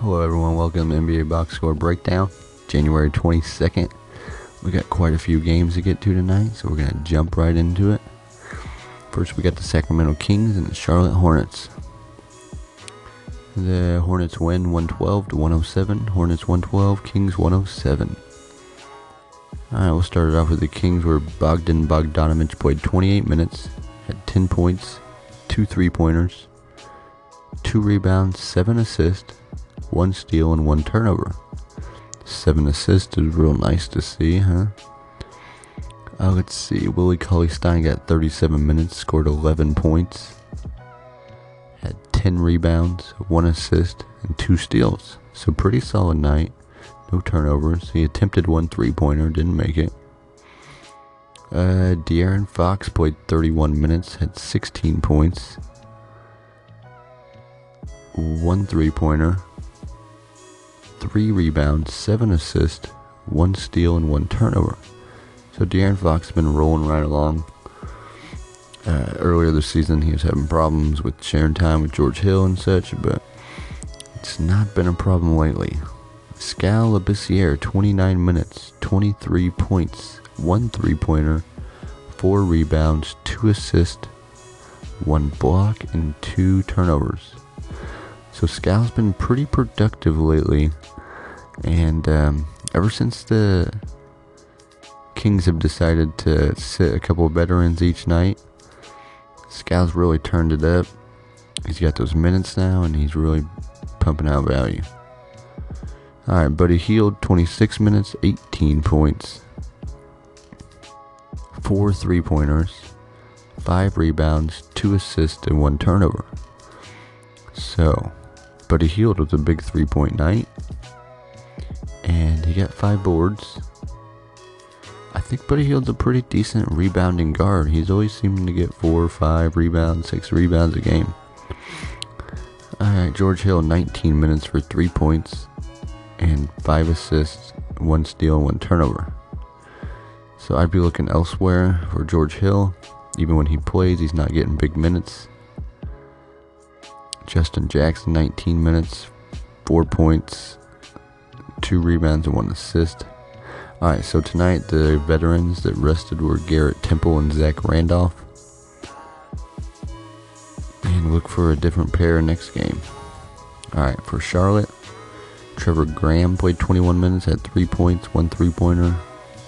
Hello, everyone. Welcome to NBA Box Score Breakdown, January 22nd. We got quite a few games to get to tonight, so we're going to jump right into it. First, we got the Sacramento Kings and the Charlotte Hornets. The Hornets win 112 to 107. Hornets 112, Kings 107. Alright, we'll start it off with the Kings where Bogdan Bogdanovich played 28 minutes, had 10 points, 2 three pointers, 2 rebounds, 7 assists, 1 steal, and 1 turnover. 7 assists is real nice to see, huh? Uh, let's see, Willie Cauley Stein got 37 minutes, scored 11 points, had 10 rebounds, 1 assist, and 2 steals. So pretty solid night. No turnovers. He attempted one three pointer, didn't make it. Uh, De'Aaron Fox played 31 minutes, had 16 points, one three pointer, three rebounds, seven assists, one steal, and one turnover. So De'Aaron Fox has been rolling right along. Uh, earlier this season, he was having problems with sharing time with George Hill and such, but it's not been a problem lately. Skal Labissiere, 29 minutes, 23 points, 1 three pointer, 4 rebounds, 2 assists, 1 block, and 2 turnovers. So Skal's been pretty productive lately, and um, ever since the Kings have decided to sit a couple veterans each night, Skal's really turned it up. He's got those minutes now, and he's really pumping out value. Alright, Buddy Hield, 26 minutes, 18 points, 4 three pointers, 5 rebounds, 2 assists, and 1 turnover. So, Buddy Hield with a big three point night, and he got 5 boards. I think Buddy Hield's a pretty decent rebounding guard. He's always seeming to get 4 or 5 rebounds, 6 rebounds a game. Alright, George Hill, 19 minutes for 3 points, and five assists, one steal, one turnover. So I'd be looking elsewhere for George Hill. Even when he plays, he's not getting big minutes. Justin Jackson, 19 minutes, four points, two rebounds, and one assist. Alright, so tonight the veterans that rested were Garrett Temple and Zach Randolph. And look for a different pair next game. Alright, for Charlotte, Treveon Graham played 21 minutes, had 3 points, 1 three pointer,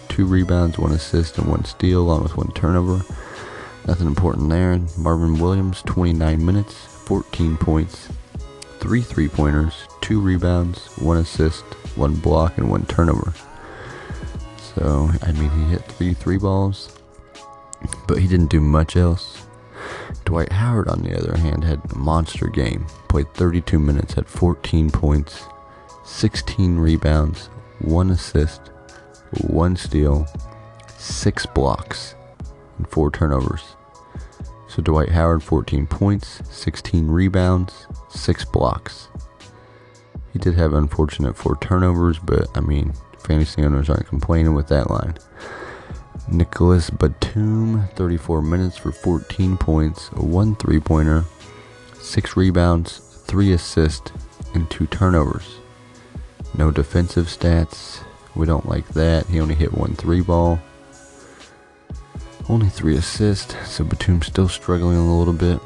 2 rebounds, 1 assist, and 1 steal, along with 1 turnover. Nothing important there. Marvin Williams, 29 minutes, 14 points, 3 three pointers, 2 rebounds, 1 assist, 1 block, and 1 turnover. So, I mean, he hit 3 three balls, but he didn't do much else. Dwight Howard, on the other hand, had a monster game. Played 32 minutes, had 14 points, 16 rebounds, 1 assist, 1 steal, 6 blocks, and 4 turnovers. So Dwight Howard, 14 points, 16 rebounds, 6 blocks. He did have unfortunate 4 turnovers, but I mean, fantasy owners aren't complaining with that line. Nicolas Batum, 34 minutes for 14 points, 1 three pointer, 6 rebounds, 3 assists, and 2 turnovers. No defensive stats. We don't like that. He only hit one three ball. Only three assists, so Batum's still struggling a little bit.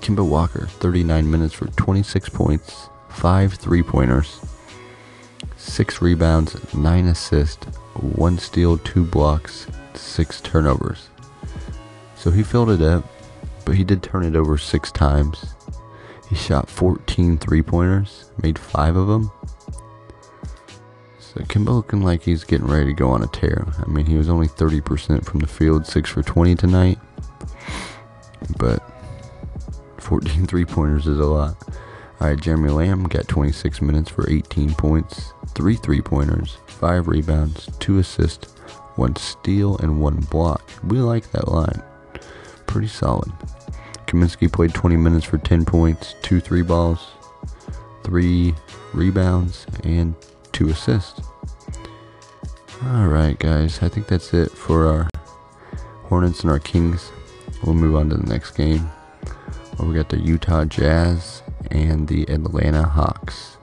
Kemba Walker, 39 minutes for 26 points, 5 three pointers, 6 rebounds, 9 assists, 1 steal, 2 blocks, 6 turnovers. So he filled it up, but he did turn it over 6 times. He shot 14 three pointers, made 5 of them. So Kemba looking like he's getting ready to go on a tear. I mean, he was only 30% from the field, 6 for 20 tonight. But 14 three pointers is a lot. Alright, Jeremy Lamb got 26 minutes for 18 points, 3 three pointers, 5 rebounds, 2 assists, 1 steal, and 1 block. We like that line. Pretty solid. Kaminsky played 20 minutes for 10 points, 2 three balls, 3 rebounds, and two assists. Alright, guys, I think that's it for our Hornets and our Kings. We'll move on to the next game. Where we got the Utah Jazz and the Atlanta Hawks.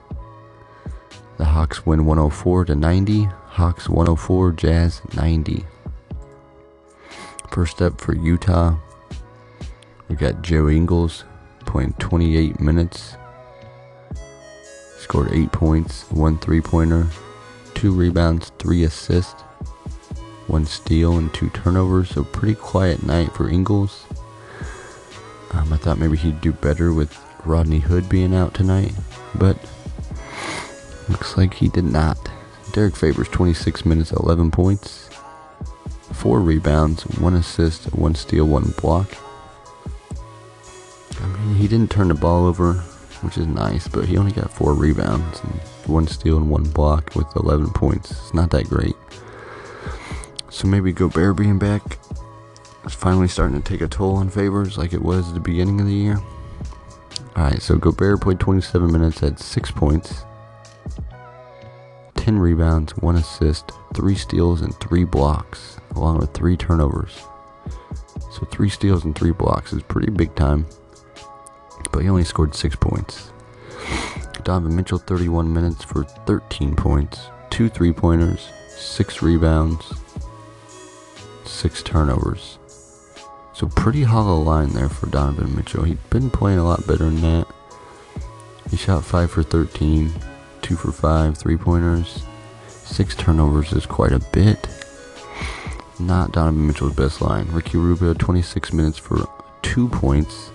The Hawks win 104 to 90. Hawks 104, Jazz 90. First up for Utah, we got Joe Ingles playing 28 minutes. Scored 8 points, 1 three pointer, 2 rebounds, 3 assists, 1 steal, and 2 turnovers. So, pretty quiet night for Ingles. Um, I thought maybe he'd do better with Rodney Hood being out tonight, but looks like he did not. Derrick Favors 26 minutes, 11 points, 4 rebounds, 1 assist, 1 steal, 1 block. I mean, he didn't turn the ball over, which is nice, but he only got 4 rebounds and 1 steal and 1 block with 11 points. It's not that great. So maybe Gobert being back is finally starting to take a toll on Favors like it was at the beginning of the year. Alright, so Gobert played 27 minutes, had 6 points, 10 rebounds, 1 assist, 3 steals, and 3 blocks, along with 3 turnovers. So 3 steals and 3 blocks is pretty big time, but he only scored 6 points. Donovan Mitchell, 31 minutes for 13 points, 2 three pointers, 6 rebounds, 6 turnovers. So pretty hollow line there for Donovan Mitchell. He'd been playing a lot better than that. He shot 5 for 13, 2 for 5, 3 pointers. 6 turnovers is quite a bit. Not Donovan Mitchell's best line. Ricky Rubio, 26 minutes for 2 points,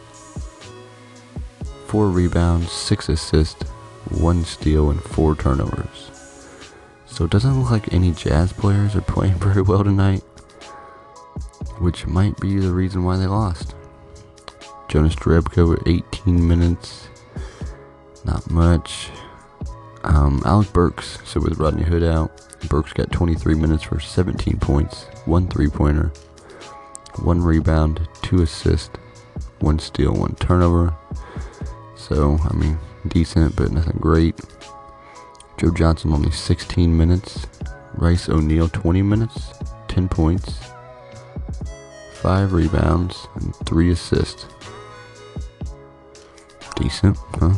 4 rebounds, 6 assists, 1 steal, and 4 turnovers. So it doesn't look like any Jazz players are playing very well tonight which might be the reason why they lost. Jonas Jerebko at 18 minutes, not much. Um, Alec Burks, so with Rodney Hood out, Burks got 23 minutes for 17 points, one three pointer, one rebound, two assists, one steal, one turnover. So, I mean, decent, but nothing great. Joe Johnson only 16 minutes. Royce O'Neale 20 minutes, 10 points, five rebounds, and three assists. Decent, huh?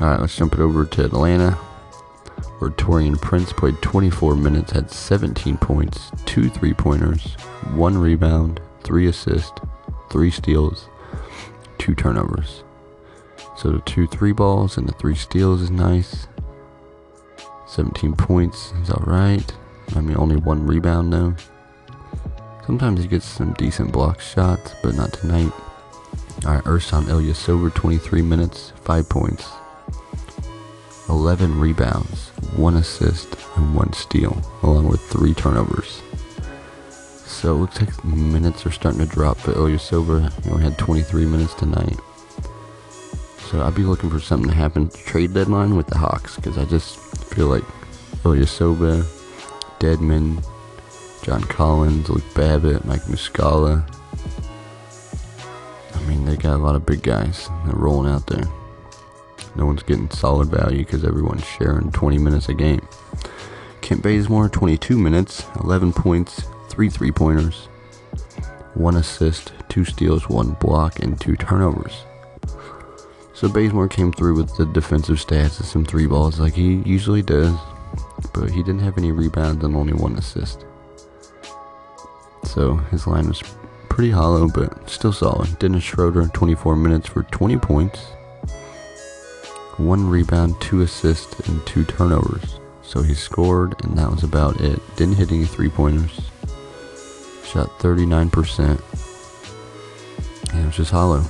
Alright, let's jump it over to Atlanta, where Taurean Prince played 24 minutes, had 17 points, two three pointers, one rebound, three assists, three steals, two turnovers. So the two three balls and the three steals is nice. 17 points is alright. I mean, only one rebound though. Sometimes he gets some decent block shots, but not tonight. Alright, Ersan Ilyasova, 23 minutes, 5 points, 11 rebounds, 1 assist, and 1 steal, along with 3 turnovers. So it looks like minutes are starting to drop for Ilyasova. He only had 23 minutes tonight. So I'd be looking for something to happen trade deadline with the Hawks because I just feel like Ilyasova, Dedmon, John Collins, Luke Babbitt, Mike Muscala. I mean, they got a lot of big guys. They're rolling out there. No one's getting solid value because everyone's sharing 20 minutes a game. Kent Bazemore, 22 minutes, 11 points, 3 three pointers, 1 assist, 2 steals, 1 block, and 2 turnovers. So Bazemore came through with the defensive stats and some 3 balls like he usually does, but he didn't have any rebounds and only 1 assist. So his line was pretty hollow, but still solid. Dennis Schroeder, 24 minutes for 20 points, one rebound, two assists, and two turnovers. So he scored, and that was about it. Didn't hit any three pointers. Shot 39%. And it was just hollow.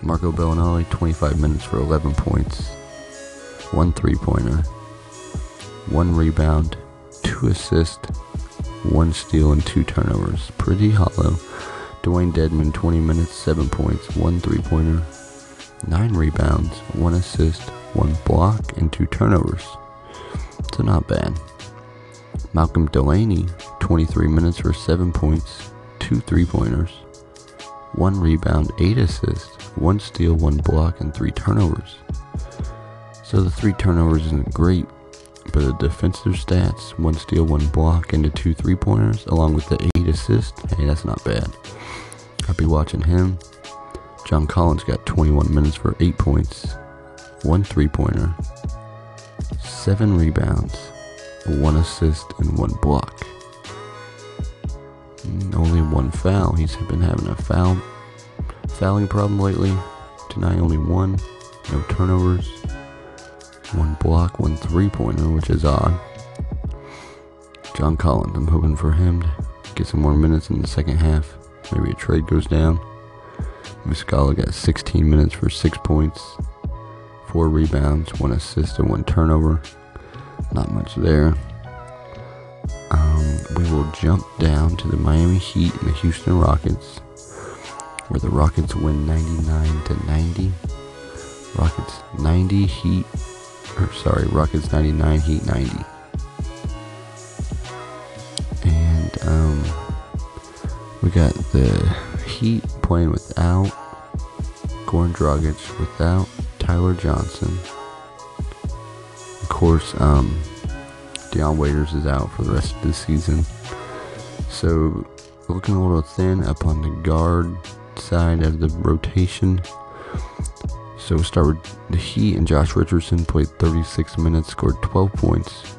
Marco Belinelli, 25 minutes for 11 points, one three pointer, one rebound, two assists, one steal and two turnovers. Pretty hollow. Dewayne Dedmon, 20 minutes, 7 points, 1 three pointer, 9 rebounds, 1 assist, 1 block, and 2 turnovers. So not bad. Malcolm Delaney, 23 minutes for 7 points, 2 three pointers, 1 rebound, 8 assists, 1 steal, 1 block, and 3 turnovers. So the 3 turnovers isn't great, but the defensive stats, one steal, one block, and the two three pointers, along with the eight assists, hey, that's not bad. I'll be watching him. John Collins got 21 minutes for eight points, one three pointer, seven rebounds, one assist, and one block. Only one foul. He's been having a foul fouling problem lately. Tonight, only one. No turnovers. One block, one three pointer, which is odd. John Collins, I'm hoping for him to get some more minutes in the second half. Maybe a trade goes down. Muscala got 16 minutes for 6 points, 4 rebounds, 1 assist, and 1 turnover. Not much there. Um, we will jump down to the Miami Heat and the Houston Rockets, where the Rockets win 99 to 90. Rockets 90, Heat, or sorry, Rockets 99, Heat 90. And um, we got the Heat playing without Goran Dragic, without Tyler Johnson. Of course, um, Dion Waiters is out for the rest of the season. So, looking a little thin up on the guard side of the rotation. So, we'll start with the Heat and Josh Richardson played 36 minutes, scored 12 points,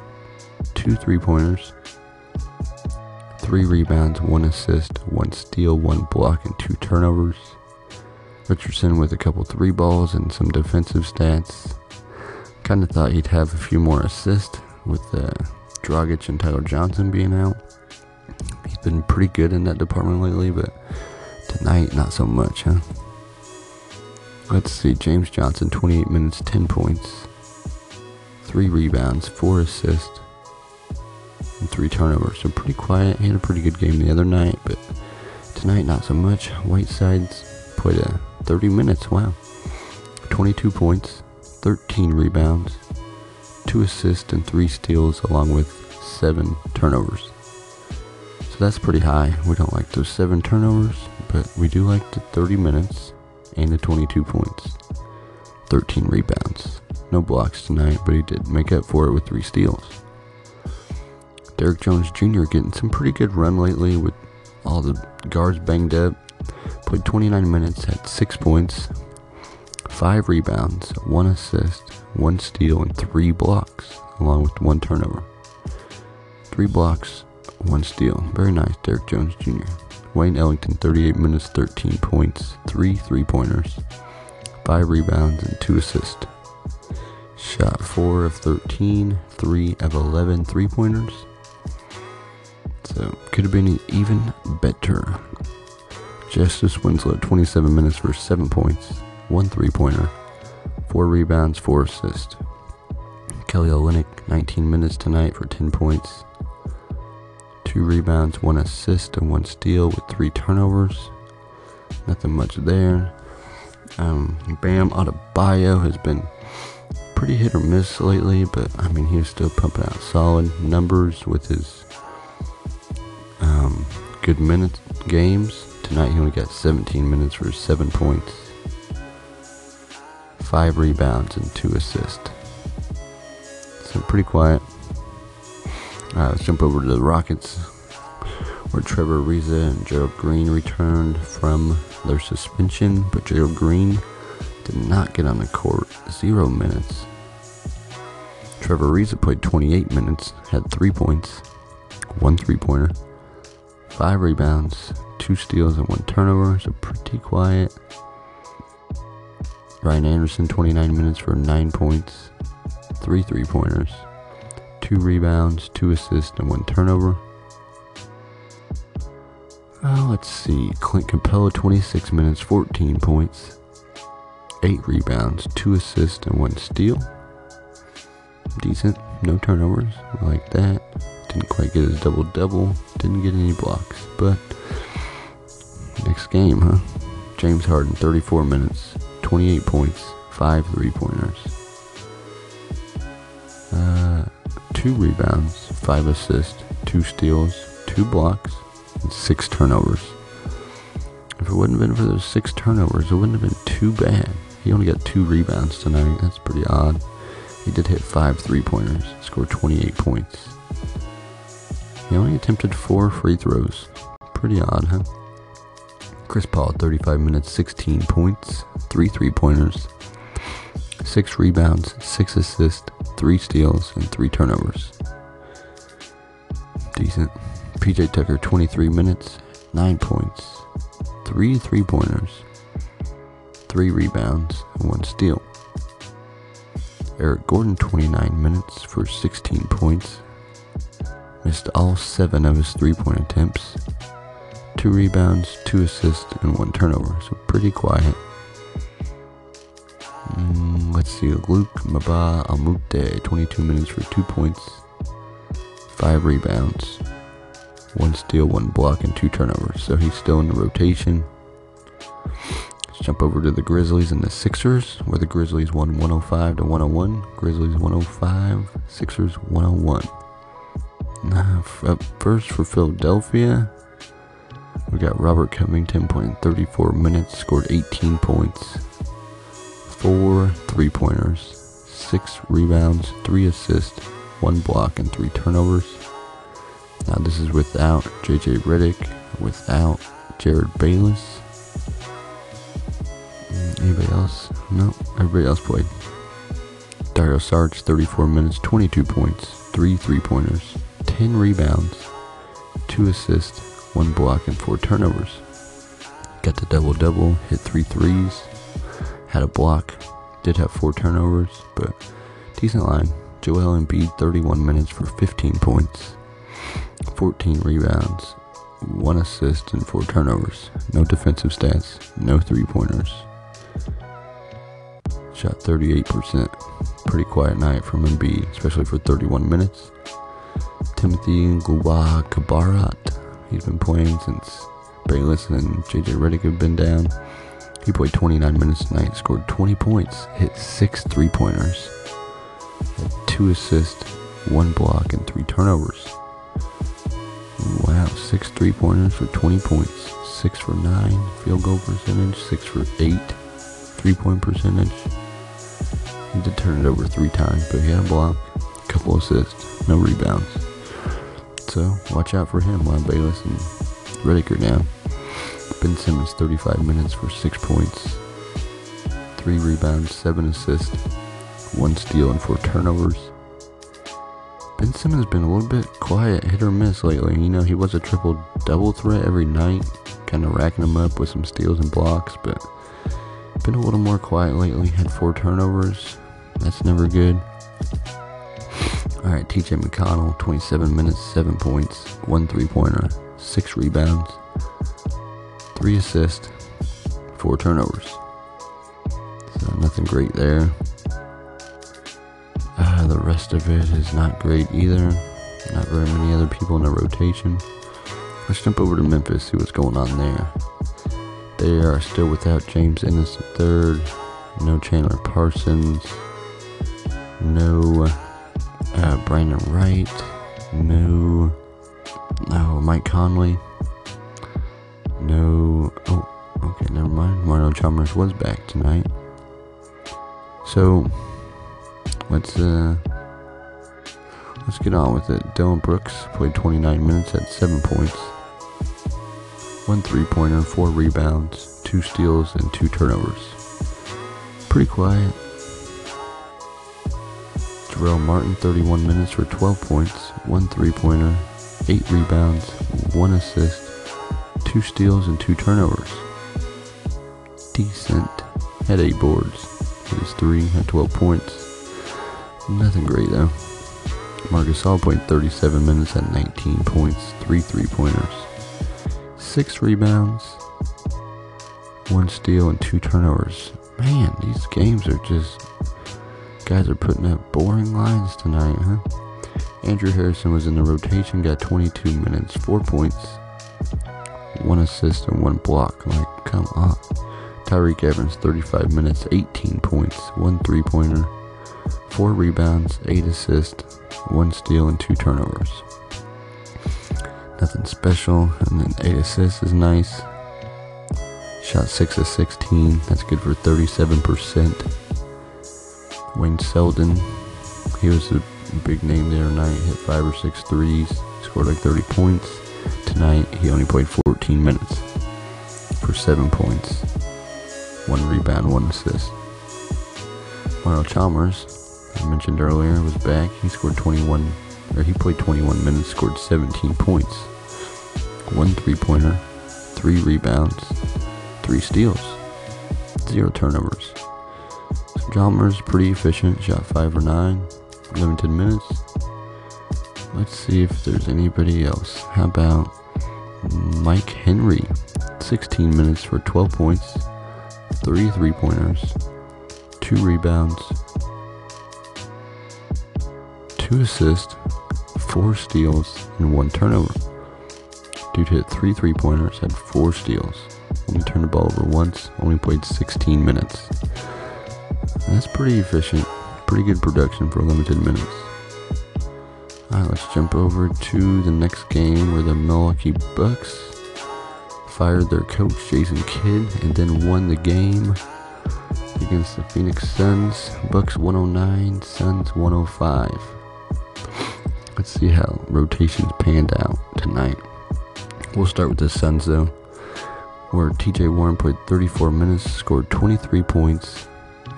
two three pointers, three rebounds, one assist, one steal, one block, and two turnovers. Richardson with a couple three balls and some defensive stats. Kind of thought he'd have a few more assists with uh, Dragic and Tyler Johnson being out. He's been pretty good in that department lately, but tonight, not so much, huh? Let's see, James Johnson, 28 minutes, 10 points, 3 rebounds, 4 assists, and three turnovers. So pretty quiet. He had a pretty good game the other night, but tonight not so much. Whiteside's played a 30 minutes. Wow, 22 points, 13 rebounds, two assists, and three steals, along with seven turnovers. So that's pretty high. We don't like those seven turnovers, but we do like the 30 minutes and the 22 points, 13 rebounds. No blocks tonight, but he did make up for it with three steals. Derrick Jones Jr. getting some pretty good run lately with all the guards banged up. Played 29 minutes, had 6 points, 5 rebounds, 1 assist, 1 steal, and 3 blocks, along with 1 turnover. 3 blocks, 1 steal. Very nice, Derrick Jones Jr. Wayne Ellington, 38 minutes, 13 points, 3 three pointers, 5 rebounds, and 2 assists. Shot 4 of 13, 3 of 11 three pointers, so could have been even better. Justice Winslow, 27 minutes for 7 points, 1 three pointer, 4 rebounds, 4 assists. Kelly Olynyk, 19 minutes tonight for 10 points, 2 rebounds, 1 assist, and 1 steal with 3 turnovers. Nothing much there. Um, Bam Adebayo has been pretty hit or miss lately, but I mean, he was still pumping out solid numbers with his um, good minutes games. Tonight he only got 17 minutes for 7 points, 5 rebounds, and 2 assists. So pretty quiet. Alright, let's jump over to the Rockets, where Trevor Ariza and Gerald Green returned from their suspension, but Gerald Green did not get on the court. Zero minutes. Trevor Ariza played 28 minutes, had 3 points, 1 three pointer, five rebounds, two steals, and one turnover. So pretty quiet. Ryan Anderson, 29 minutes for nine points, three three pointers, two rebounds, two assists, and one turnover. Uh, let's see. Clint Capela, 26 minutes, 14 points, eight rebounds, two assists, and one steal. Decent. No turnovers. I like that. Didn't quite get his double double. Didn't get any blocks. But next game, huh? James Harden, 34 minutes, 28 points, 5 three pointers. Uh, 2 rebounds, 5 assists, 2 steals, 2 blocks, and 6 turnovers. If it wouldn't have been for those 6 turnovers, it wouldn't have been too bad. He only got 2 rebounds tonight. That's pretty odd. He did hit 5 three pointers, scored 28 points. He only attempted four free throws. Pretty odd, huh? Chris Paul, 35 minutes, 16 points, three three pointers, 6 rebounds, 6 assists, 3 steals, and 3 turnovers. Decent. PJ Tucker, 23 minutes, 9 points, 3 three pointers, 3 rebounds, and 1 steal. Eric Gordon, 29 minutes for 16 points, missed all 7 of his 3 point attempts, 2 rebounds, 2 assists, and 1 turnover, so pretty quiet. Mm, let's see, Luke Mbah a Moute, 22 minutes for 2 points, 5 rebounds, 1 steal, 1 block, and 2 turnovers. So he's still in the rotation. Let's jump over to the Grizzlies and the Sixers, where the Grizzlies won 105 to 101. Grizzlies 105, Sixers 101. Now, up first for Philadelphia, we got Robert Covington playing 34 minutes, scored 18 points, four three pointers, six rebounds, three assists, one block, and three turnovers. Now, this is without JJ Redick, without Jerryd Bayless. Mm, anybody else? No, everybody else played. Dario Saric, 34 minutes, 22 points, three three pointers, 10 rebounds, two assists, one block, and four turnovers. Got the double double, hit three threes, had a block, did have four turnovers, but decent line. Joel Embiid, 31 minutes for 15 points, 14 rebounds, one assist, and four turnovers. No defensive stats, no three pointers. Shot 38%. Pretty quiet night from Embiid, especially for 31 minutes. Timothy Luwawu-Cabarrot, he's been playing since Bayless and JJ Redick have been down. He played 29 minutes tonight, scored 20 points, hit six three pointers, two assists, one block, and three turnovers. Wow, six three pointers for 20 points, six for nine field goal percentage, six for eight three point percentage. He did turn it over three times, but he had a block, a couple assists, no rebounds. So watch out for him while Bayless and Redick are down. Ben Simmons 35 minutes for 6 points, 3 rebounds, 7 assists, 1 steal, and 4 turnovers. Ben Simmons has been a little bit quiet, hit or miss lately. You know, he was a triple double threat every night, kind of racking them up with some steals and blocks, but been a little more quiet lately. Had 4 turnovers. That's never good. Alright, TJ McConnell, 27 minutes, 7 points, 1 three pointer, 6 rebounds, three assists, four turnovers. So nothing great there. Uh, the rest of it is not great either. Not very many other people in the rotation. Let's jump over to Memphis, see what's going on there. They are still without James Ennis III, no Chandler Parsons, no uh, Brandan Wright, no, no Mike Conley. No. Oh, okay, never mind. Mario Chalmers was back tonight. So, let's, uh, let's get on with it. Dillon Brooks played 29 minutes, at 7 points, 1 three pointer, 4 rebounds, 2 steals, and 2 turnovers. Pretty quiet. Martin, 31 minutes for 12 points, 1 three pointer, 8 rebounds, 1 assist, two steals and two turnovers. Decent. Had eight boards. His three, had 12 points. Nothing great though. Marc Gasol played 37 minutes at 19 points, three three pointers, six rebounds, one steal, and two turnovers. Man, these games are just. Guys are putting up boring lines tonight, huh? Andrew Harrison was in the rotation, got 22 minutes, 4 points, one assist and one block. Like, come on. Tyreke Evans, 35 minutes, 18 points, one three pointer, four rebounds, eight assists, one steal, and two turnovers. Nothing special. And then eight assists is nice. Shot 6 of 16. That's good for 37%. Wayne Selden, he was a big name there tonight. Hit five or six threes. Scored like 30 points. Tonight, he only played 14 minutes for 7 points, 1 rebound, 1 assist. Mario Chalmers, I mentioned earlier, was back. He scored 21, or he played 21 minutes, scored 17 points, one three-pointer, three rebounds, three steals, zero turnovers. Chalmers pretty efficient, shot five or nine, limited minutes. Let's see if there's anybody else. How about Myke Henry? 16 minutes for 12 points, three three-pointers, two rebounds, two assists, four steals, and one turnover. Dude hit three three pointers, had four steals. Only turned the ball over once, only played 16 minutes. That's pretty efficient. Pretty good production for limited minutes. Alright, let's jump over to the next game where the Milwaukee Bucks fired their coach Jason Kidd and then won the game against the Phoenix Suns. Bucks 109, Suns 105. Let's see how rotations panned out tonight. We'll start with the Suns though, where TJ Warren played 34 minutes, scored 23 points,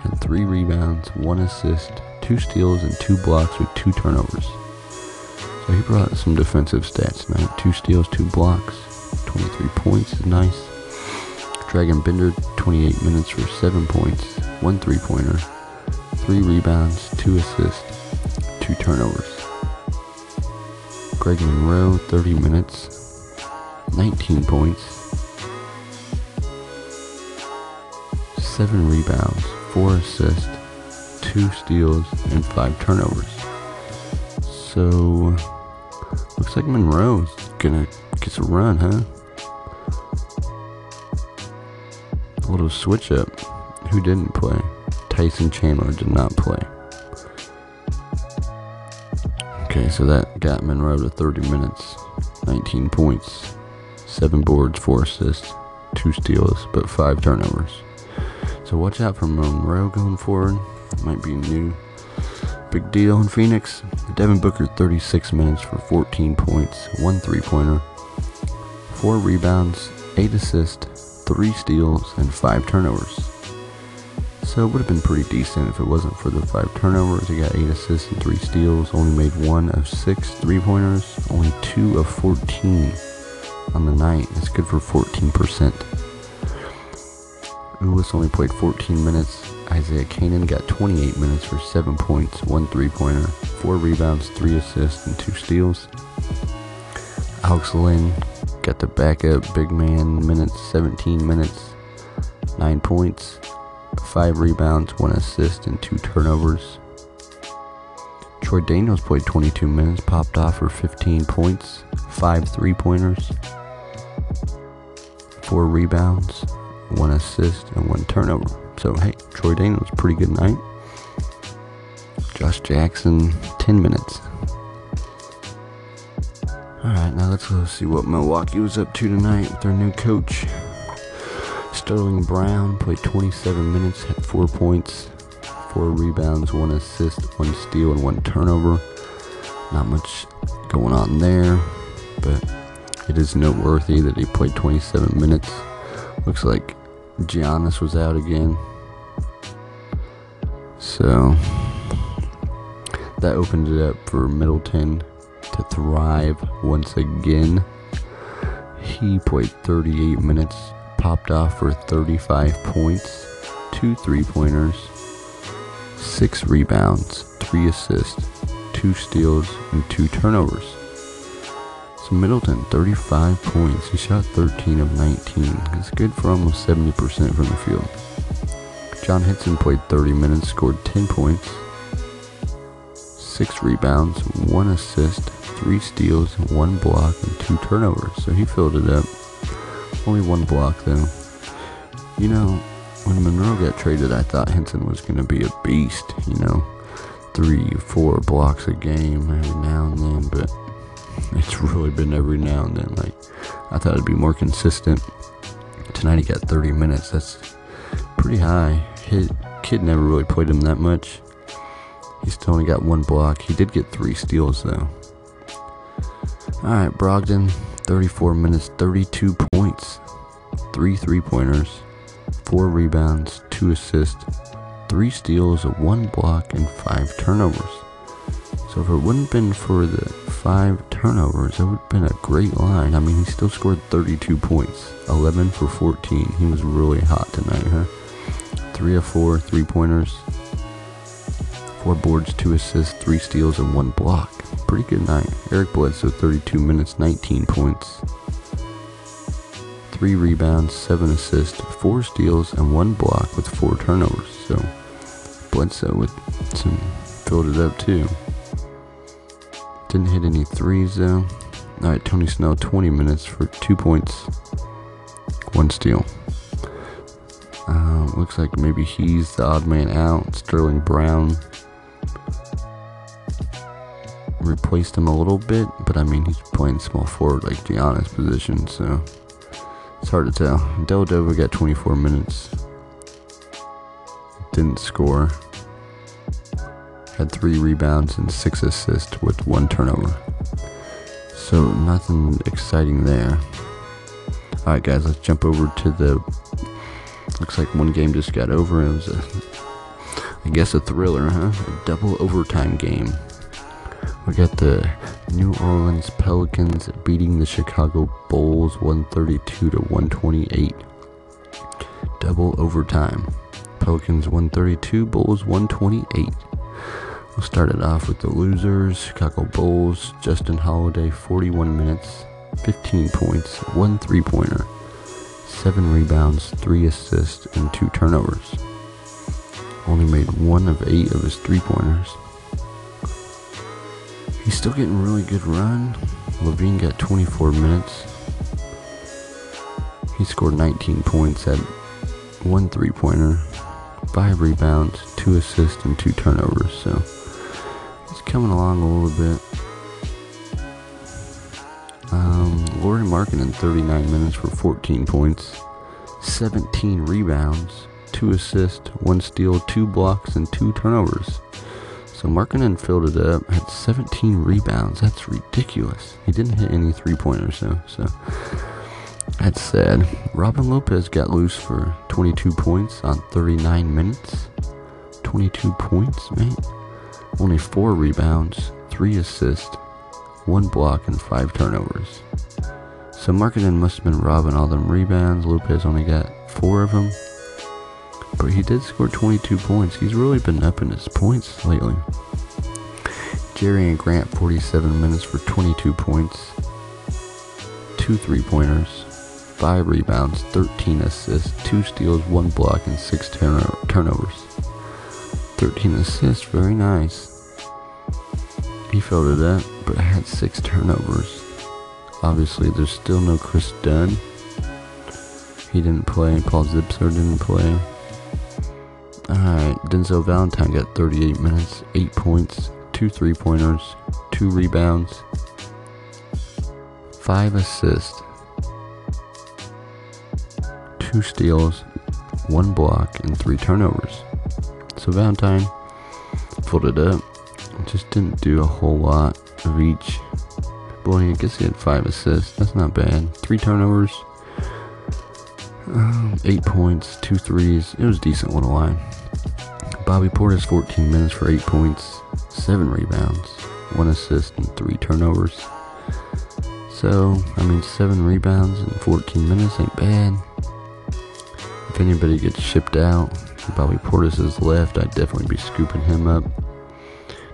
had 3 rebounds, 1 assist, 2 steals, and 2 blocks with 2 turnovers. So he brought some defensive stats tonight 2 steals, 2 blocks, 23 points is nice. Dragan Bender, 28 minutes for 7 points, 1 three pointer, 3 rebounds, 2 assists, 2 turnovers. Greg Monroe, 30 minutes, 19 points, 7 rebounds, 4 assists, 2 steals, and 5 turnovers. So, looks like Monroe's gonna get some run, huh? A little switch up. Who didn't play? Tyson Chandler did not play. Okay, so that got Monroe to 30 minutes, 19 points, 7 boards, 4 assists, 2 steals, but 5 turnovers. So watch out for Monroe going forward. Might be a new big deal in Phoenix. Devin Booker 36 minutes for 14 points, 1 three pointer, 4 rebounds, 8 assists, 3 steals, and 5 turnovers. So it would have been pretty decent if it wasn't for the 5 turnovers. He got 8 assists and 3 steals, only made 1 of 6 three pointers, only 2 of 14 on the night. That's good for 14%. Ulis only played 14 minutes. Isaiah Canaan got 28 minutes for 7 points, 1 three pointer, 4 rebounds, 3 assists, and 2 steals. Alex Len got the backup big man minutes, 17 minutes, 9 points, 5 rebounds, 1 assist, and 2 turnovers. Troy Daniels played 22 minutes, popped off for 15 points, 5 three pointers, 4 rebounds, one assist, and one turnover. So, hey, Troy Daniels, pretty good night. Josh Jackson, 10 minutes. Alright, now let's go see what Milwaukee was up to tonight with their new coach. Sterling Brown played 27 minutes, had 4 points, 4 rebounds, 1 assist, 1 steal, and 1 turnover. Not much going on there, but it is noteworthy that he played 27 minutes. Looks like Giannis was out again. So that opened it up for Middleton to thrive once again. He played 38 minutes, popped off for 35 points, two three pointers, six rebounds, three assists, two steals, and two turnovers. So Middleton, 35 points. He shot 13 of 19. It's good for almost 70% from the field. John Henson played 30 minutes, scored 10 points, 6 rebounds, 1 assist, 3 steals, 1 block, and 2 turnovers. So he filled it up. Only 1 block though. You know, when Monroe got traded, I thought Henson was going to be a beast, you know. 3, 4 blocks a game every now and then, but it's really been every now and then. Like, I thought it'd be more consistent. Tonight he got 30 minutes. That's pretty high. His kid never really played him that much. He still only got one block. He did get three steals though. Alright, Brogdon, 34 minutes, 32 points, three three pointers, four rebounds, two assists, three steals, one block, and five turnovers. So if it wouldn't been for the five turnovers, it would have been a great line. I mean, he still scored 32 points, 11 for 14. He was really hot tonight, huh? Three of four three pointers, four boards, two assists, three steals, and one block. Pretty good night. Eric Bledsoe, 32 minutes, 19 points, three rebounds, seven assists, four steals, and one block with four turnovers. So Bledsoe with some filled it up too. Didn't hit any threes though. Alright, Tony Snell, 20 minutes for two points, one steal. Um, looks like maybe he's the odd man out. Sterling Brown replaced him a little bit, but I mean, he's playing small forward like Giannis position, so it's hard to tell. Dellavedova got 24 minutes. Didn't score. Had three rebounds and six assists with one turnover. So nothing exciting there. Alright guys, let's jump over to the looks like one game just got over. It was a I guess a thriller, huh? A double overtime game. We got the New Orleans Pelicans beating the Chicago Bulls 132 to 128. Double overtime. Pelicans 132, Bulls 128. We'll start it off with the losers. Chicago Bulls, Justin Holiday, 41 minutes, 15 points, one three pointer, 7 rebounds, 3 assists, and 2 turnovers. Only made 1 of 8 of his three pointers. He's still getting really good run. LaVine got 24 minutes. He scored 19 points at one three pointer, five rebounds, two assists, and two turnovers. So coming along a little bit. Um, Lauri in 39 minutes for 14 points, 17 rebounds, two assists, one steal, two blocks, and two turnovers. So Markkanen filled it up, had 17 rebounds. That's ridiculous. He didn't hit any three pointers though, so that's sad. Robin Lopez got loose for 22 points on 39 minutes. 22 points, man. Only four rebounds, three assists, one block, and five turnovers. So Markkanen must have been robbing all them rebounds. Lopez only got four of them. But he did score 22 points. He's really been up in his points lately. Jerian Grant, 47 minutes for 22 points, two three pointers, five rebounds, 13 assists, two steals, one block, and six turno- turnovers. 13 assists, very nice. He filled it up, but had six turnovers. Obviously, there's still no Kris Dunn. He didn't play. Paul Zipser didn't play. Alright, Denzel Valentine got 38 minutes, 8 points, 2 three pointers, 2 rebounds, 5 assists, 2 steals, 1 block, and 3 turnovers. So Valentine filled it up, just didn't do a whole lot of each. Boy, I guess he had 5 assists, that's not bad. 3 turnovers, um, 8 points, two threes. it was decent little line. Bobby Portis 14 minutes for 8 points, 7 rebounds, 1 assist, and 3 turnovers. So, I mean, 7 rebounds in 14 minutes ain't bad. If anybody gets shipped out, Bobby Portis is left, I'd definitely be scooping him up.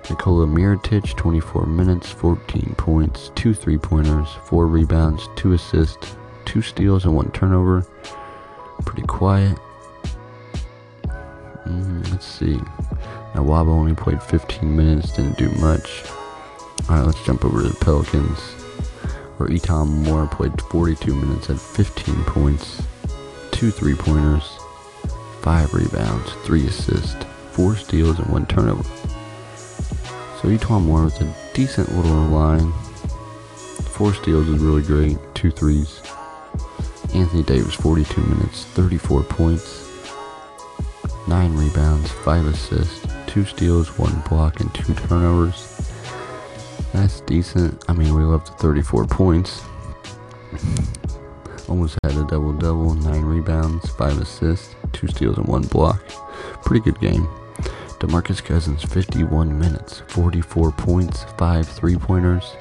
Nikola Mirotic, 24 minutes, 14 points, 2 three pointers, 4 rebounds, 2 assists, 2 steals, and 1 turnover. Pretty quiet. Mm, let's see. Nwaba only played 15 minutes, didn't do much. Alright, let's jump over to the Pelicans. Where E'Twaun Moore played 42 minutes, had 15 points, 2 three pointers, 5 rebounds, 3 assists, 4 steals, and 1 turnover. So E'Twaun Moore was a decent little line. 4 steals is really great, 2 threes. Anthony Davis, 42 minutes, 34 points, 9 rebounds, 5 assists, 2 steals, 1 block, and 2 turnovers. That's decent. I mean, we love the 34 points. almost had a double double, nine rebounds, five assists, two steals, and one block. Pretty good game. DeMarcus Cousins, 51 minutes, 44 points, 5 three pointers,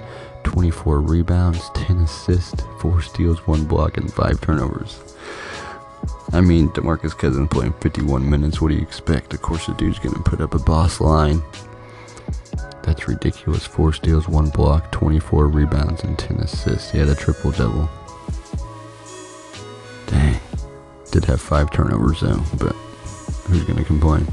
24 rebounds, 10 assists, 4 steals, 1 block, and 5 turnovers. I mean, DeMarcus Cousins playing 51 minutes. What do you expect? Of course, the dude's going to put up a boss line. That's ridiculous. 4 steals, 1 block, 24 rebounds, and 10 assists. He had a triple double. Did have 5 turnovers, though, but who's going to complain?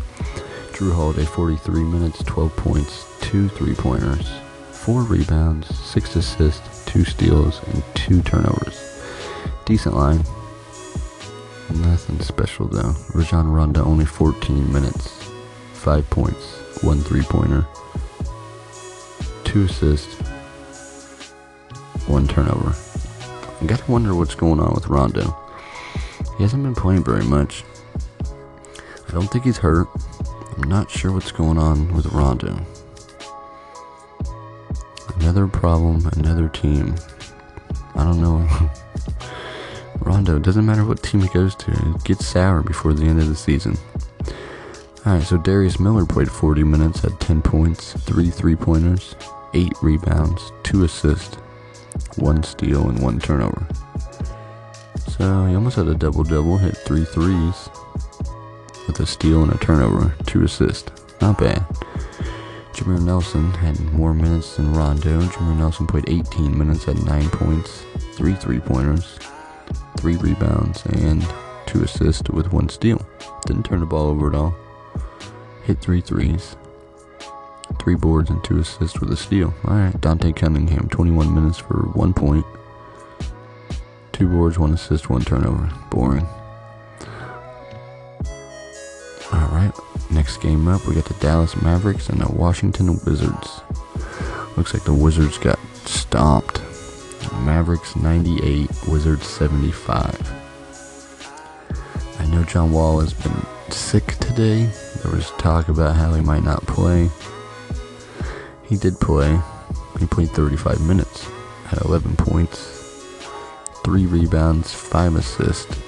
Jrue Holiday, 43 minutes, 12 points, 2 three pointers, 4 rebounds, 6 assists, 2 steals, and 2 turnovers. Decent line. Nothing special though. Rajon Rondo only 14 minutes, 5 points, 1 three pointer, 2 assists, 1 turnover. I gotta wonder what's going on with Rondo. He hasn't been playing very much. I don't think he's hurt. I'm not sure what's going on with Rondo. Another problem, another team. I don't know. Rondo, doesn't matter what team he goes to, it gets sour before the end of the season. Alright, so Darius Miller played 40 minutes, had 10 points, 3 three pointers, 8 rebounds, 2 assists, 1 steal, and 1 turnover. So he almost had a double double, hit three threes, with a steal and a turnover, two assists. Not bad. Jameer Nelson had more minutes than Rondo. Jameer Nelson played 18 minutes, had 9 points, 3 three pointers, 3 rebounds, and 2 assists with 1 steal. Didn't turn the ball over at all. Hit 3 threes, 3 boards, and 2 assists with a steal. Alright, Dante Cunningham, 21 minutes for 1 point, 2 boards, 1 assist, 1 turnover. Boring. Alright, next game up, we got the Dallas Mavericks and the Washington Wizards. Looks like the Wizards got stomped. Mavericks 98, Wizards 75. I know John Wall has been sick today. There was talk about how he might not play. He did play. He played 35 minutes, had 11 points, 3 rebounds, 5 assists,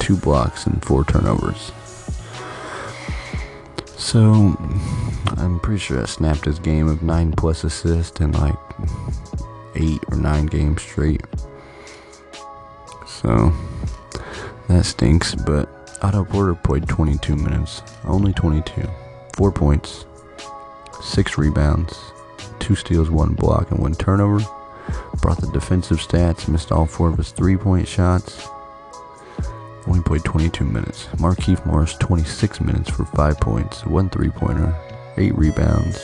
2 blocks, and 4 turnovers. So, I'm pretty sure I snapped his game of 9 plus assists in like 8 or 9 games straight. So, that stinks, but Otto Porter played 22 minutes. Only 22. 4 points, 6 rebounds, 2 steals, 1 block, and 1 turnover. Brought the defensive stats, missed all 4 of his 3 point shots only played 22 minutes. Markieff Morris, 26 minutes for 5 points, 1 three pointer, 8 rebounds,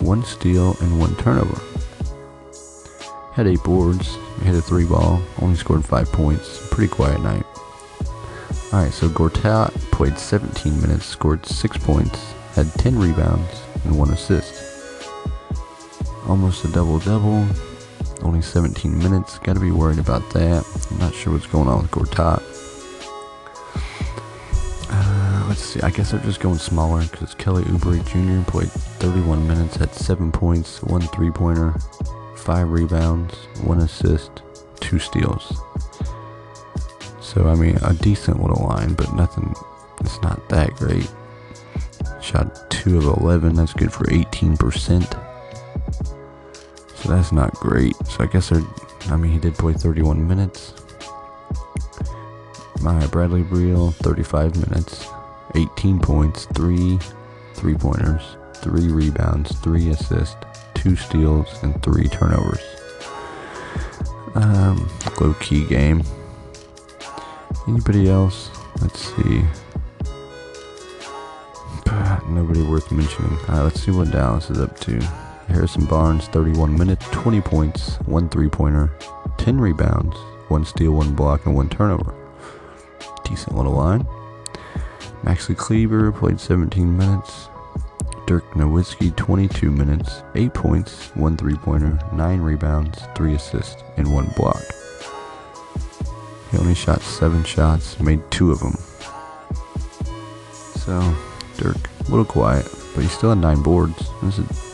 1 steal, and 1 turnover. Had 8 boards, hit a 3 ball, only scored 5 points. Pretty quiet night. Alright, so Gortat played 17 minutes, scored 6 points, had 10 rebounds, and 1 assist. Almost a double double, only 17 minutes. Got to be worried about that. I'm not sure what's going on with Gortat. Uh, let's see. I guess they're just going smaller because Kelly Oubre Jr. played 31 minutes, had 7 points, 1 three pointer, 5 rebounds, 1 assist, 2 steals. So, I mean, a decent little line, but nothing, it's not that great. Shot 2 of 11, that's good for 18%. So that's not great. So I guess they're, I mean, he did play 31 minutes. My Bradley Beal, 35 minutes, 18 points, 3 three pointers, 3 rebounds, 3 assists, 2 steals, and 3 turnovers. Um, low key game. Anybody else? Let's see. Nobody worth mentioning. Alright, let's see what Dallas is up to. Harrison Barnes, 31 minutes, 20 points, 1 three pointer, 10 rebounds, 1 steal, 1 block, and 1 turnover. Decent little line. Maxi Kleber played 17 minutes. Dirk Nowitzki, 22 minutes, 8 points, 1 three pointer, 9 rebounds, 3 assists, and 1 block. He only shot 7 shots, made 2 of them. So, Dirk, a little quiet, but he still had 9 boards. This is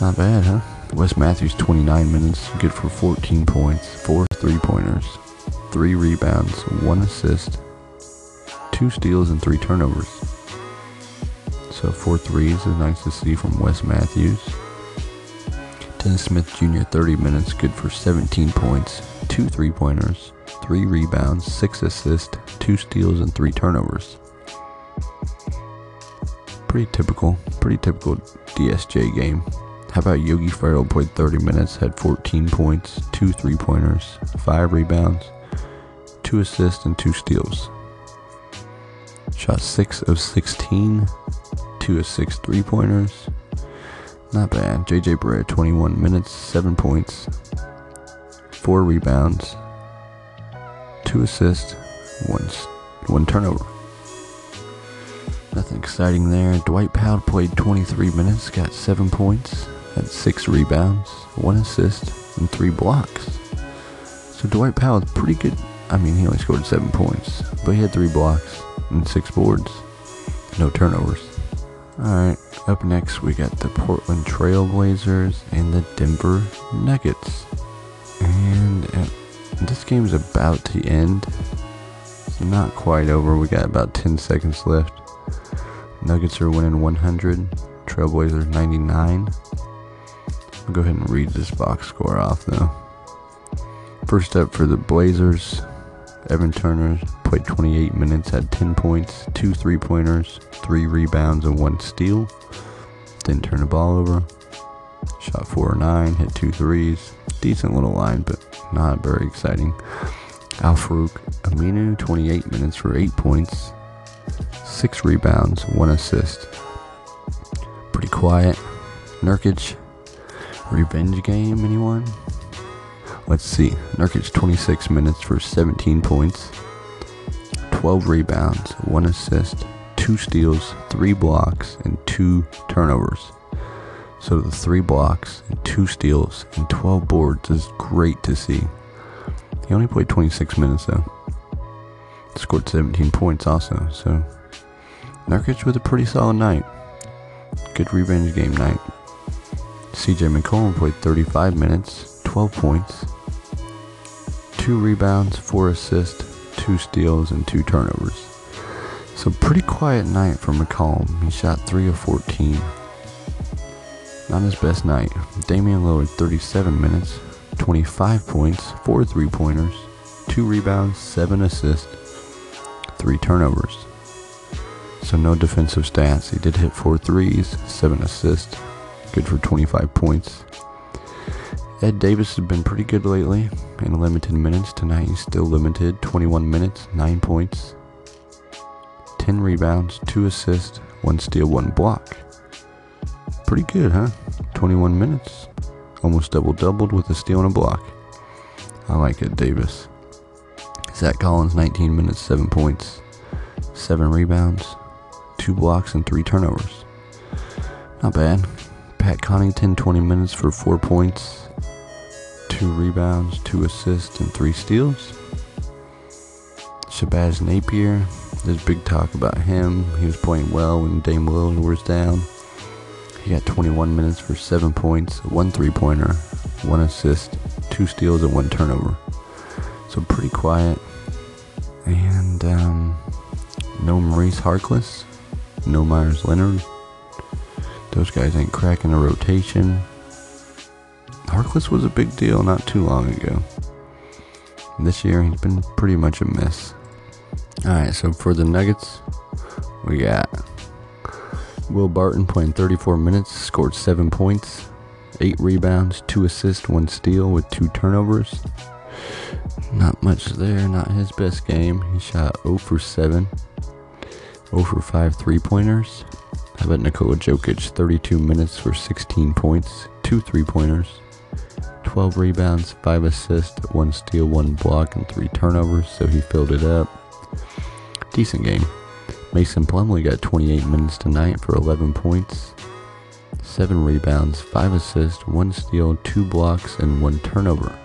not bad, huh? Wes Matthews, 29 minutes, good for 14 points, 4 three pointers, 3 rebounds, 1 assist, 2 steals, and 3 turnovers. So 4 threes is nice to see from Wes Matthews. Dennis Smith Jr., 30 minutes, good for 17 points, 2 three pointers, 3 rebounds, 6 assists, 2 steals, and 3 turnovers. Pretty typical, pretty typical DSJ game. How about Yogi Ferrell played 30 minutes, had 14 points, 2 three pointers, 5 rebounds, 2 assists, and 2 steals. Shot 6 of 16, 2 of 6 three pointers. Not bad. JJ Barea, 21 minutes, 7 points, 4 rebounds, 2 assists, 1, one turnover. Nothing exciting there. Dwight Powell played 23 minutes, got 7 points, had 6 rebounds, 1 assist, and 3 blocks. So Dwight Powell is pretty good. I mean, he only scored 7 points, but he had 3 blocks and 6 boards. No turnovers. Alright, up next we got the Portland Trailblazers and the Denver Nuggets. And uh, this game's about to end. It's not quite over. We got about 10 seconds left. Nuggets are winning 100, Trailblazers 99. I'll go ahead and read this box score off though. First up for the Blazers, Evan Turner played 28 minutes, had 10 points, 2 three pointers, 3 rebounds, and 1 steal. Didn't turn the ball over. Shot 4 or 9, hit 2 threes. Decent little line, but not very exciting. Al-Farouq Aminu, 28 minutes for 8 points, 6 rebounds, 1 assist. Pretty quiet. Nurkic, revenge game, anyone? Let's see. Nurkic 26 minutes for 17 points, 12 rebounds, 1 assist, 2 steals, 3 blocks, and 2 turnovers. So the 3 blocks, and 2 steals, and 12 boards is great to see. He only played 26 minutes though. Scored 17 points also, so Nurkic with a pretty solid night. Good revenge game night. CJ McCollum played 35 minutes, 12 points, 2 rebounds, 4 assists, 2 steals, and 2 turnovers. So pretty quiet night for McCollum. He shot 3 of 14. Not his best night. Damian Lillard 37 minutes, 25 points, 4 three pointers, 2 rebounds, 7 assists, 3 turnovers. So no defensive stats. He did hit 4 threes, 7 assists, good for 25 points. Ed Davis has been pretty good lately in limited minutes. Tonight he's still limited 21 minutes, 9 points, 10 rebounds, 2 assists, 1 steal, 1 block. Pretty good, huh? 21 minutes. Almost double doubled with a steal and a block. I like it, Davis. Zach Collins, 19 minutes, 7 points, 7 rebounds, 2 blocks, and 3 turnovers. Not bad. Pat Connaughton, 20 minutes for 4 points, 2 rebounds, 2 assists, and 3 steals. Shabazz Napier, there's big talk about him. He was playing well when Dame Lillard was down. He got 21 minutes for 7 points, 1 three pointer, 1 assist, 2 steals, and 1 turnover. So pretty quiet. And um, no Maurice Harkless, no Meyers Leonard. Those guys ain't cracking a rotation. Harkless was a big deal not too long ago. This year he's been pretty much a miss. Alright, so for the Nuggets, we got Will Barton playing 34 minutes, scored 7 points, 8 rebounds, 2 assists, 1 steal with 2 turnovers. Not much there, not his best game. He shot 0 for 7, 0 for 5 three pointers. How about Nikola Jokic, 32 minutes for 16 points, 2 three pointers, 12 rebounds, 5 assists, 1 steal, 1 block, and 3 turnovers, so he filled it up. Decent game. Mason Plumlee got 28 minutes tonight for 11 points, 7 rebounds, 5 assists, 1 steal, 2 blocks, and 1 turnover.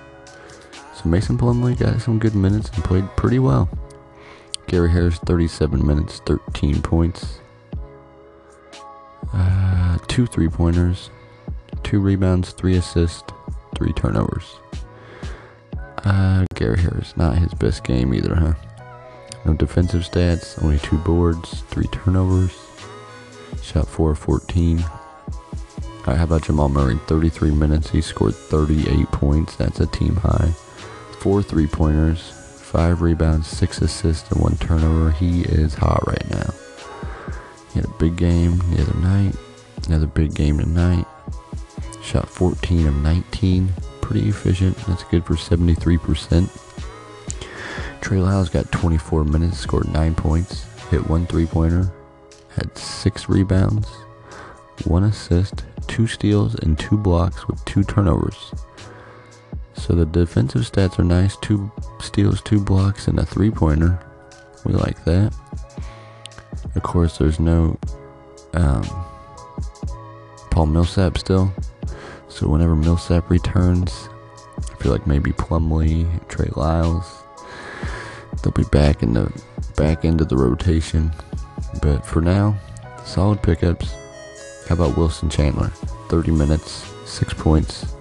So Mason Plumlee got some good minutes and played pretty well. Gary Harris 37 minutes, 13 points, uh, 2 three pointers, two rebounds, three assists, three turnovers. Uh, Gary Harris, not his best game either, huh? No defensive stats, only two boards, three turnovers. Shot 4 14. Alright, how about Jamal Murray? 33 minutes, he scored 38 points. That's a team high. Four three pointers, five rebounds, six assists, and one turnover. He is hot right now. He had a big game the other night, another big game tonight. Shot 14 of 19. Pretty efficient. That's good for 73%. Trey Lyles got 24 minutes, scored 9 points, hit one three pointer, had 6 rebounds, 1 assist, 2 steals, and 2 blocks with 2 turnovers. So the defensive stats are nice 2 steals, 2 blocks, and a 3 pointer. We like that. Of course, there's no um, Paul Millsap still. So whenever Millsap returns, I feel like maybe Plumlee, Trey Lyles, they'll be back in the back end of the rotation. But for now, solid pickups. How about Wilson Chandler? 30 minutes, 6 points,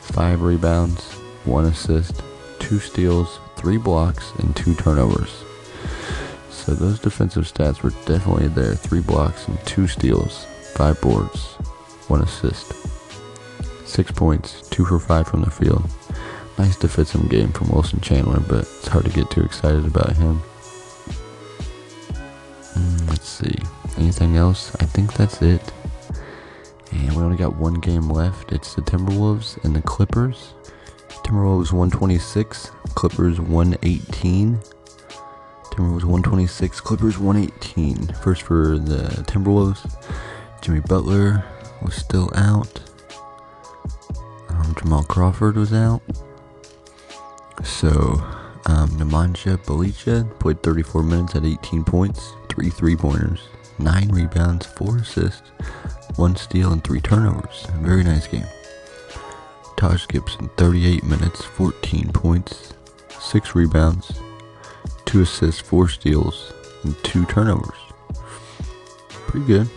5 rebounds, 1 assist, 2 steals, 3 blocks, and 2 turnovers. So those defensive stats were definitely there. 3 blocks and 2 steals, 5 boards, 1 assist. 6 points, 2 for 5 from the field. Nice defensive game from Wilson Chandler, but it's hard to get too excited about him. Mm, let's see. Anything else? I think that's it. And we only got one game left. It's the Timberwolves and the Clippers. Timberwolves 126, Clippers 118. Timberwolves 126, Clippers 118. First for the Timberwolves, Jimmy Butler was still out. Um, Jamal Crawford was out. So, um, Nemanja Bjelica played 34 minutes at 18 points, 3 three pointers, 9 rebounds, 4 assists, 1 steal, and 3 turnovers. Very nice game. Taj Gibson, 38 minutes, 14 points, 6 rebounds, 2 assists, 4 steals, and 2 turnovers. Pretty good.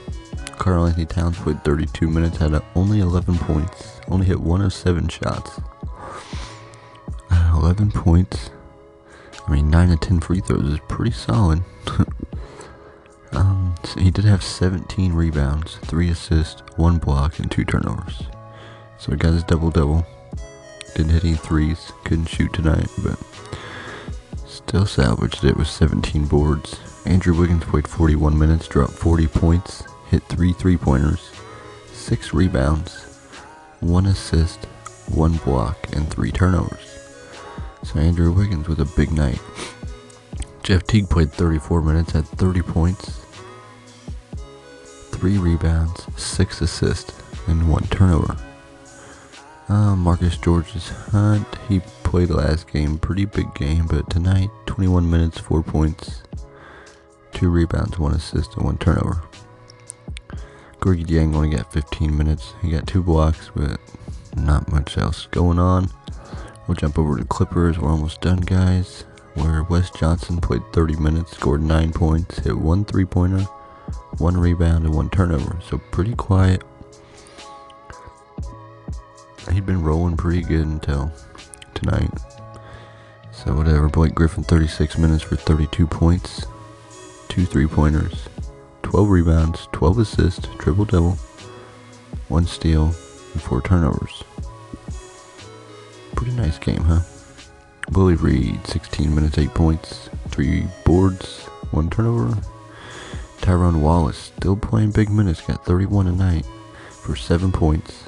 Karl-Anthony Towns played 32 minutes, had only 11 points, only hit 1 of 7 shots. 11 points. I mean, 9 to 10 free throws is pretty solid. um, so he did have 17 rebounds, 3 assists, 1 block, and 2 turnovers. So he got his double double. Didn't hit any threes, couldn't shoot tonight, but still salvaged it with 17 boards. Andrew Wiggins played 41 minutes, dropped 40 points, hit 3 three pointers, 6 rebounds, 1 assist, 1 block, and 3 turnovers. So Andrew Wiggins with a big night. Jeff Teague played 34 minutes, had 30 points, 3 rebounds, 6 assists, and 1 turnover. Uh, Marcus Georges-Hunt, he played last game, pretty big game, but tonight, 21 minutes, 4 points, 2 rebounds, 1 assist, and 1 turnover. Gorgui Dieng only got 15 minutes. He got 2 blocks, but not much else going on. We'll jump over to Clippers. We're almost done, guys. Where Wes Johnson played 30 minutes, scored 9 points, hit one three pointer, one rebound, and one turnover. So pretty quiet. He'd been rolling pretty good until tonight. So whatever. Blake Griffin 36 minutes for 32 points, two three pointers, 12 rebounds, 12 assists, triple double, one steal, and four turnovers. Pretty nice game, huh? Willie Reed, 16 minutes, 8 points, 3 boards, 1 turnover. Tyrone Wallace, still playing big minutes, got 31 tonight for 7 points,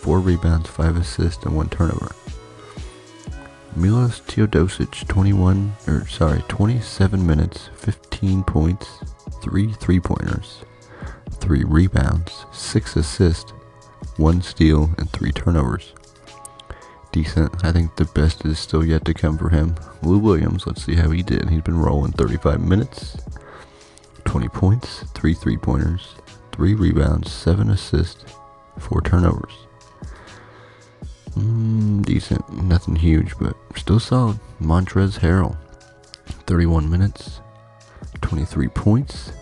4 rebounds, 5 assists, and 1 turnover. Milos Teodosic, 21, or sorry, 27 minutes, 15 points, 3 three pointers, 3 rebounds, 6 assists, 1 steal, and 3 turnovers decent. I think the best is still yet to come for him. Lou Williams, let's see how he did. He's been rolling 35 minutes, 20 points, 3 three pointers, 3 rebounds, 7 assists, 4 turnovers. Mm, decent. Nothing huge, but still solid. Montrez Harrell, 31 minutes, 23 points,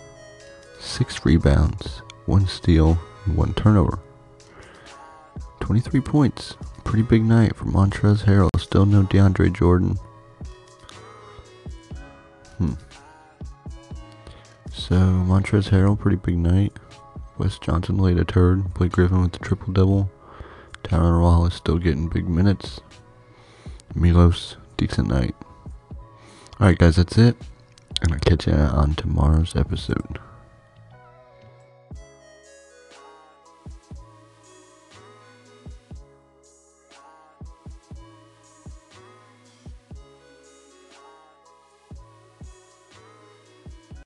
6 rebounds, 1 steal, one turnover. 23 points. Pretty big night for Montrez Harrell. Still no DeAndre Jordan. Hmm. So, Montrez Harrell, pretty big night. Wes Johnson laid a turd. Blake Griffin with the triple double. Tyler Wallace still getting big minutes. Milos, decent night. Alright, guys, that's it. And I'll catch you on tomorrow's episode.